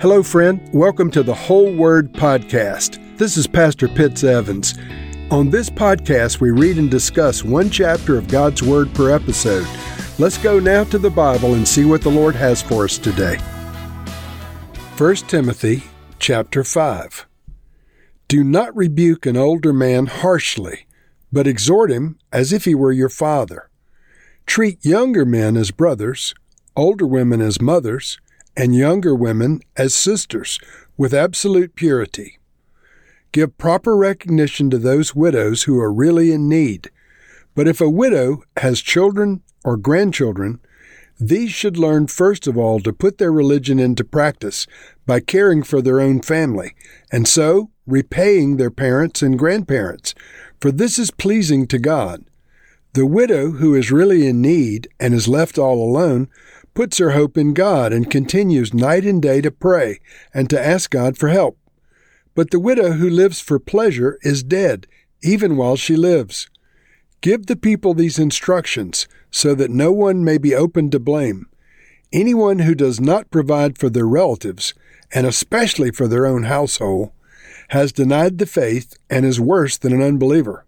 Hello, friend. Welcome to the Whole Word Podcast. This is Pastor Pitts Evans. On this podcast, we read and discuss one chapter of God's Word per episode. Let's go now to the Bible and see what the Lord has for us today. 1 Timothy chapter 5. Do not rebuke an older man harshly, but exhort him as if he were your father. Treat younger men as brothers, older women as mothers, and younger women as sisters, with absolute purity. Give proper recognition to those widows who are really in need. But if a widow has children or grandchildren, these should learn first of all to put their religion into practice by caring for their own family, and so repaying their parents and grandparents, for this is pleasing to God. The widow who is really in need and is left all alone puts her hope in God and continues night and day to pray and to ask God for help. But the widow who lives for pleasure is dead, even while she lives. Give the people these instructions so that no one may be open to blame. Anyone who does not provide for their relatives, and especially for their own household, has denied the faith and is worse than an unbeliever.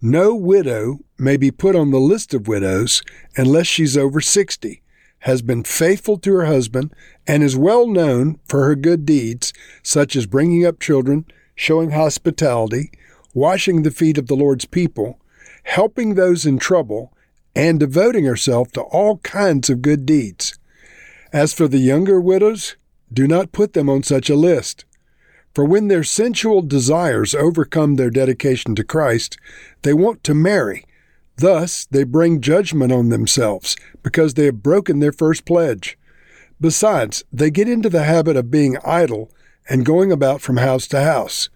No widow may be put on the list of widows unless she's over 60, has been faithful to her husband, and is well known for her good deeds, such as bringing up children, showing hospitality, washing the feet of the Lord's people, helping those in trouble, and devoting herself to all kinds of good deeds. As for the younger widows, do not put them on such a list. For when their sensual desires overcome their dedication to Christ, they want to marry Thus, they bring judgment on themselves because they have broken their first pledge. Besides, they get into the habit of being idle and going about from house to house.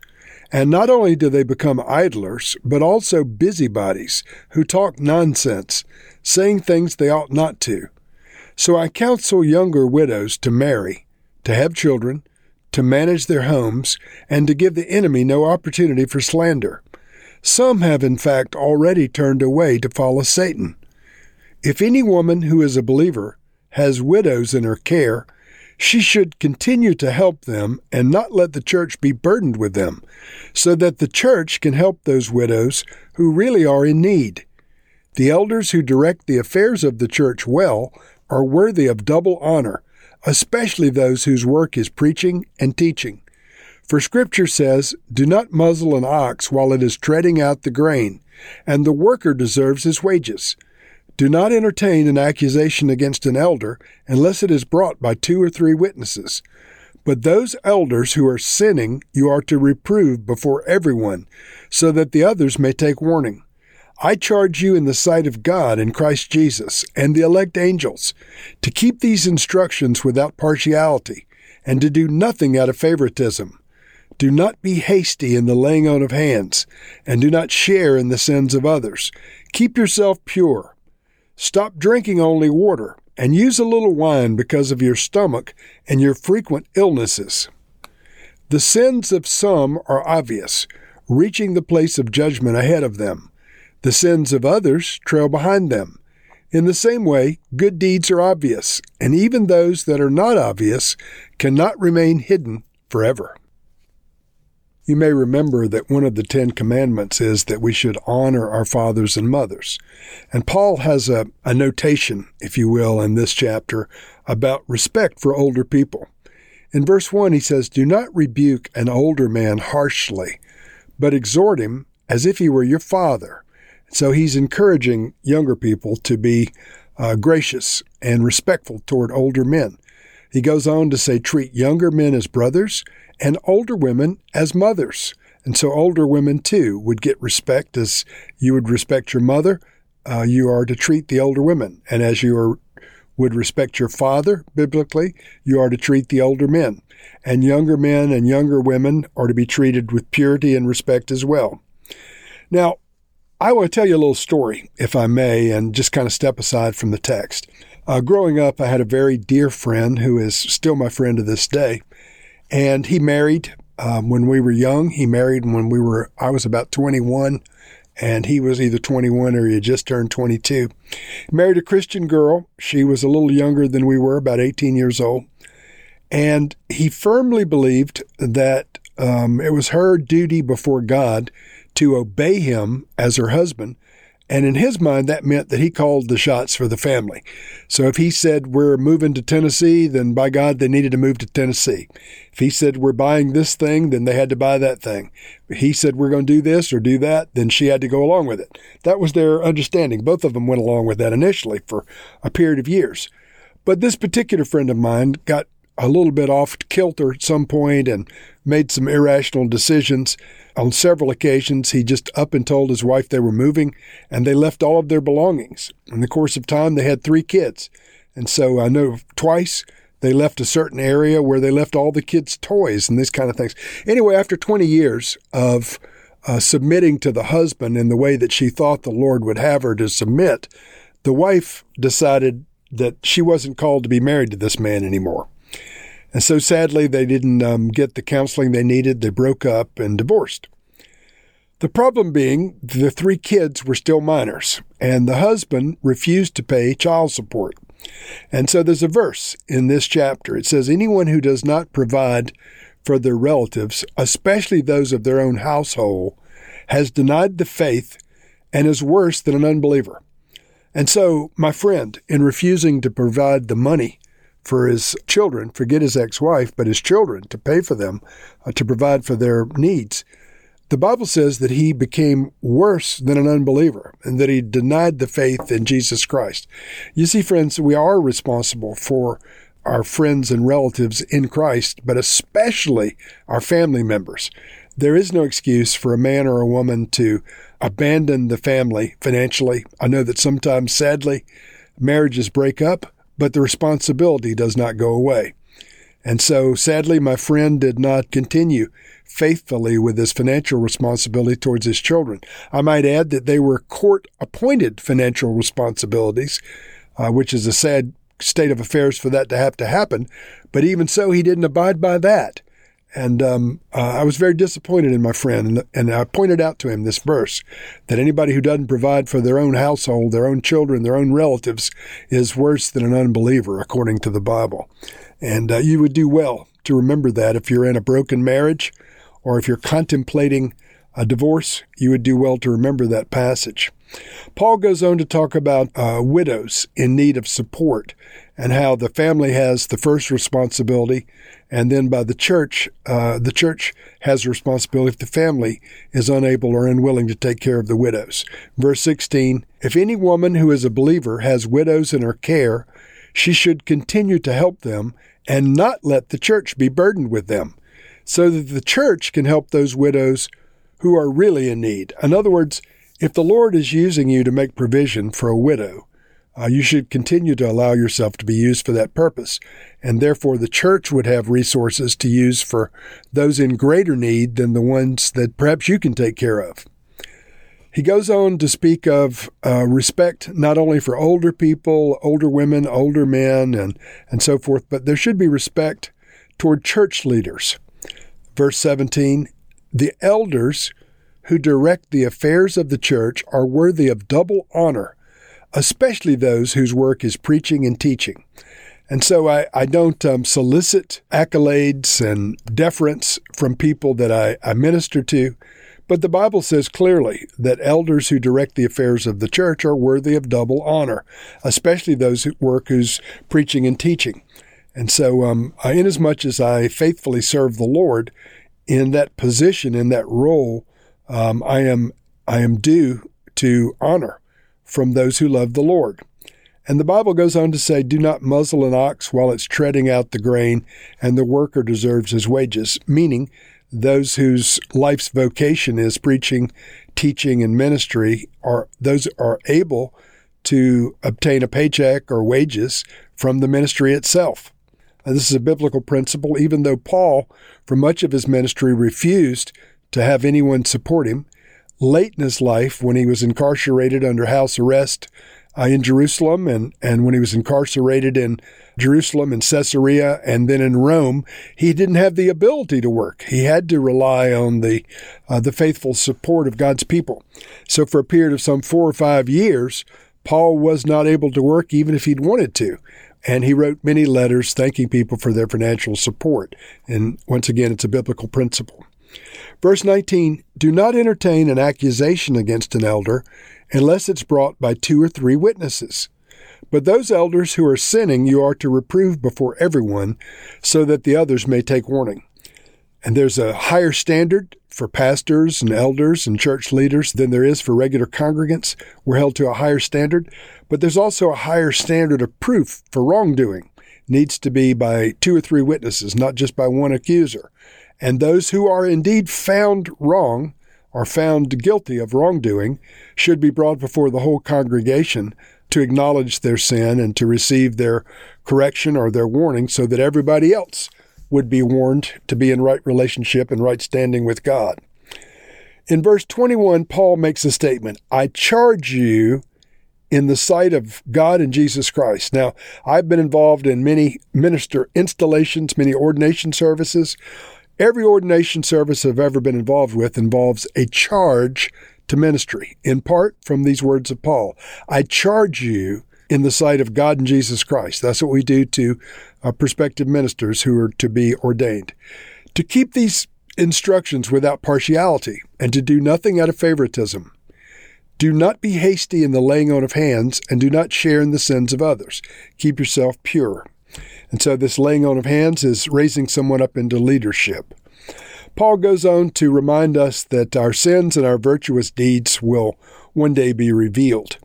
And not only do they become idlers, but also busybodies who talk nonsense, saying things they ought not to. So I counsel younger widows to marry, to have children, to manage their homes, and to give the enemy no opportunity for slander. Some have, in fact, already turned away to follow Satan. If any woman who is a believer has widows in her care, she should continue to help them and not let the church be burdened with them, so that the church can help those widows who really are in need. The elders who direct the affairs of the church well are worthy of double honor, especially those whose work is preaching and teaching. For Scripture says, Do not muzzle an ox while it is treading out the grain, and the worker deserves his wages. Do not entertain an accusation against an elder unless it is brought by two or three witnesses. But those elders who are sinning you are to reprove before everyone, so that the others may take warning. I charge you in the sight of God and Christ Jesus and the elect angels to keep these instructions without partiality, and to do nothing out of favoritism do not be hasty in the laying on of hands, and do not share in the sins of others. Keep yourself pure. Stop drinking only water, and use a little wine because of your stomach and your frequent illnesses. The sins of some are obvious, reaching the place of judgment ahead of them. The sins of others trail behind them. In the same way, good deeds are obvious, and even those that are not obvious cannot remain hidden forever. You may remember that one of the Ten Commandments is that we should honor our fathers and mothers. And Paul has a, a notation, if you will, in this chapter about respect for older people. In verse 1, he says, Do not rebuke an older man harshly, but exhort him as if he were your father. So he's encouraging younger people to be uh, gracious and respectful toward older men. He goes on to say, Treat younger men as brothers and older women as mothers. And so older women too would get respect as you would respect your mother. Uh, you are to treat the older women. And as you are, would respect your father biblically, you are to treat the older men. And younger men and younger women are to be treated with purity and respect as well. Now, I want to tell you a little story, if I may, and just kind of step aside from the text. Uh, growing up, I had a very dear friend who is still my friend to this day. And he married um, when we were young. He married when we were, I was about 21, and he was either 21 or he had just turned 22. He married a Christian girl. She was a little younger than we were, about 18 years old. And he firmly believed that um, it was her duty before God to obey him as her husband and in his mind, that meant that he called the shots for the family. So if he said, We're moving to Tennessee, then by God, they needed to move to Tennessee. If he said, We're buying this thing, then they had to buy that thing. If he said, We're going to do this or do that, then she had to go along with it. That was their understanding. Both of them went along with that initially for a period of years. But this particular friend of mine got a little bit off kilter at some point and made some irrational decisions. On several occasions, he just up and told his wife they were moving, and they left all of their belongings. In the course of time, they had three kids. And so I know twice they left a certain area where they left all the kids' toys and these kind of things. Anyway, after 20 years of uh, submitting to the husband in the way that she thought the Lord would have her to submit, the wife decided that she wasn't called to be married to this man anymore. And so sadly, they didn't um, get the counseling they needed. They broke up and divorced. The problem being, the three kids were still minors, and the husband refused to pay child support. And so there's a verse in this chapter. It says, Anyone who does not provide for their relatives, especially those of their own household, has denied the faith and is worse than an unbeliever. And so, my friend, in refusing to provide the money for his children, forget his ex wife, but his children, to pay for them, uh, to provide for their needs. The Bible says that he became worse than an unbeliever and that he denied the faith in Jesus Christ. You see, friends, we are responsible for our friends and relatives in Christ, but especially our family members. There is no excuse for a man or a woman to abandon the family financially. I know that sometimes, sadly, marriages break up but the responsibility does not go away. And so, sadly, my friend did not continue faithfully with his financial responsibility towards his children. I might add that they were court appointed financial responsibilities, uh, which is a sad state of affairs for that to have to happen. But even so, he didn't abide by that. And um, uh, I was very disappointed in my friend. And, I pointed out to him this verse that anybody who doesn't provide for their own household, their own children, their own relatives is worse than an unbeliever, according to the Bible. And uh, you would do well to remember that if you're in a broken marriage or if you're contemplating a divorce, you would do well to remember that passage. Paul goes on to talk about uh, widows in need of support and how the family has the first responsibility, and then by the church, uh, the church has responsibility if the family is unable or unwilling to take care of the widows. Verse 16 If any woman who is a believer has widows in her care, she should continue to help them and not let the church be burdened with them, so that the church can help those widows who are really in need. In other words, if the Lord is using you to make provision for a widow, uh, you should continue to allow yourself to be used for that purpose. And therefore, the church would have resources to use for those in greater need than the ones that perhaps you can take care of. He goes on to speak of uh, respect not only for older people, older women, older men, and, and so forth, but there should be respect toward church leaders. Verse 17 The elders who direct the affairs of the church are worthy of double honor, especially those whose work is preaching and teaching. And so I, I don't um, solicit accolades and deference from people that I, I minister to, but the Bible says clearly that elders who direct the affairs of the church are worthy of double honor, especially those who work who's preaching and teaching. And so, um, inasmuch as I faithfully serve the Lord in that position, in that role, um, I am I am due to honor from those who love the Lord. And the Bible goes on to say, Do not muzzle an ox while it's treading out the grain, and the worker deserves his wages, meaning those whose life's vocation is preaching, teaching, and ministry are those are able to obtain a paycheck or wages from the ministry itself. Now, this is a biblical principle, even though Paul, for much of his ministry, refused to have anyone support him. Late in his life, when he was incarcerated under house arrest uh, in Jerusalem and, and when he was incarcerated in Jerusalem and Caesarea and then in Rome, he didn't have the ability to work. He had to rely on the, uh, the faithful support of God's people. So for a period of some four or five years, Paul was not able to work even if he'd wanted to. and he wrote many letters thanking people for their financial support. And once again, it's a biblical principle. Verse 19 Do not entertain an accusation against an elder unless it's brought by two or three witnesses. But those elders who are sinning you are to reprove before everyone, so that the others may take warning. And there's a higher standard for pastors and elders and church leaders than there is for regular congregants. We're held to a higher standard, but there's also a higher standard of proof for wrongdoing. Needs to be by two or three witnesses, not just by one accuser. And those who are indeed found wrong or found guilty of wrongdoing should be brought before the whole congregation to acknowledge their sin and to receive their correction or their warning so that everybody else would be warned to be in right relationship and right standing with God. In verse 21, Paul makes a statement I charge you in the sight of God and Jesus Christ. Now, I've been involved in many minister installations, many ordination services. Every ordination service I've ever been involved with involves a charge to ministry, in part from these words of Paul. I charge you in the sight of God and Jesus Christ. That's what we do to uh, prospective ministers who are to be ordained. To keep these instructions without partiality and to do nothing out of favoritism. Do not be hasty in the laying on of hands and do not share in the sins of others. Keep yourself pure. And so this laying on of hands is raising someone up into leadership. Paul goes on to remind us that our sins and our virtuous deeds will one day be revealed.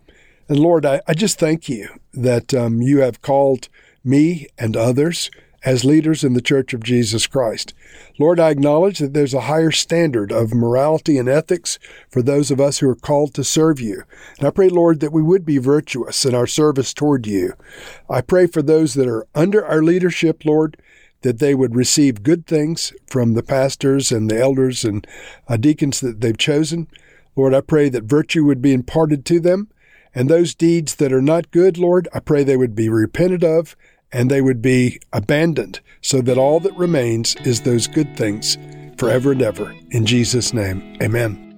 And Lord, I, I just thank you that um, you have called me and others as leaders in the Church of Jesus Christ. Lord, I acknowledge that there's a higher standard of morality and ethics for those of us who are called to serve you. And I pray, Lord, that we would be virtuous in our service toward you. I pray for those that are under our leadership, Lord, that they would receive good things from the pastors and the elders and uh, deacons that they've chosen. Lord, I pray that virtue would be imparted to them and those deeds that are not good, Lord, I pray they would be repented of and they would be abandoned so that all that remains is those good things forever and ever. In Jesus' name, amen.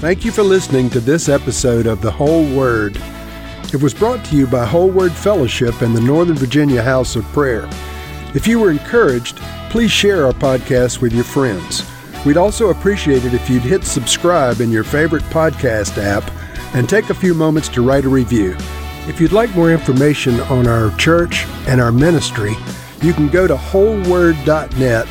Thank you for listening to this episode of The Whole Word. It was brought to you by Whole Word Fellowship and the Northern Virginia House of Prayer. If you were encouraged, please share our podcast with your friends. We'd also appreciate it if you'd hit subscribe in your favorite podcast app and take a few moments to write a review. If you'd like more information on our church and our ministry, you can go to wholeword.net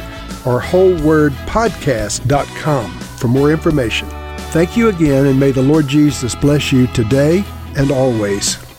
or wholewordpodcast.com for more information. Thank you again, and may the Lord Jesus bless you today and always.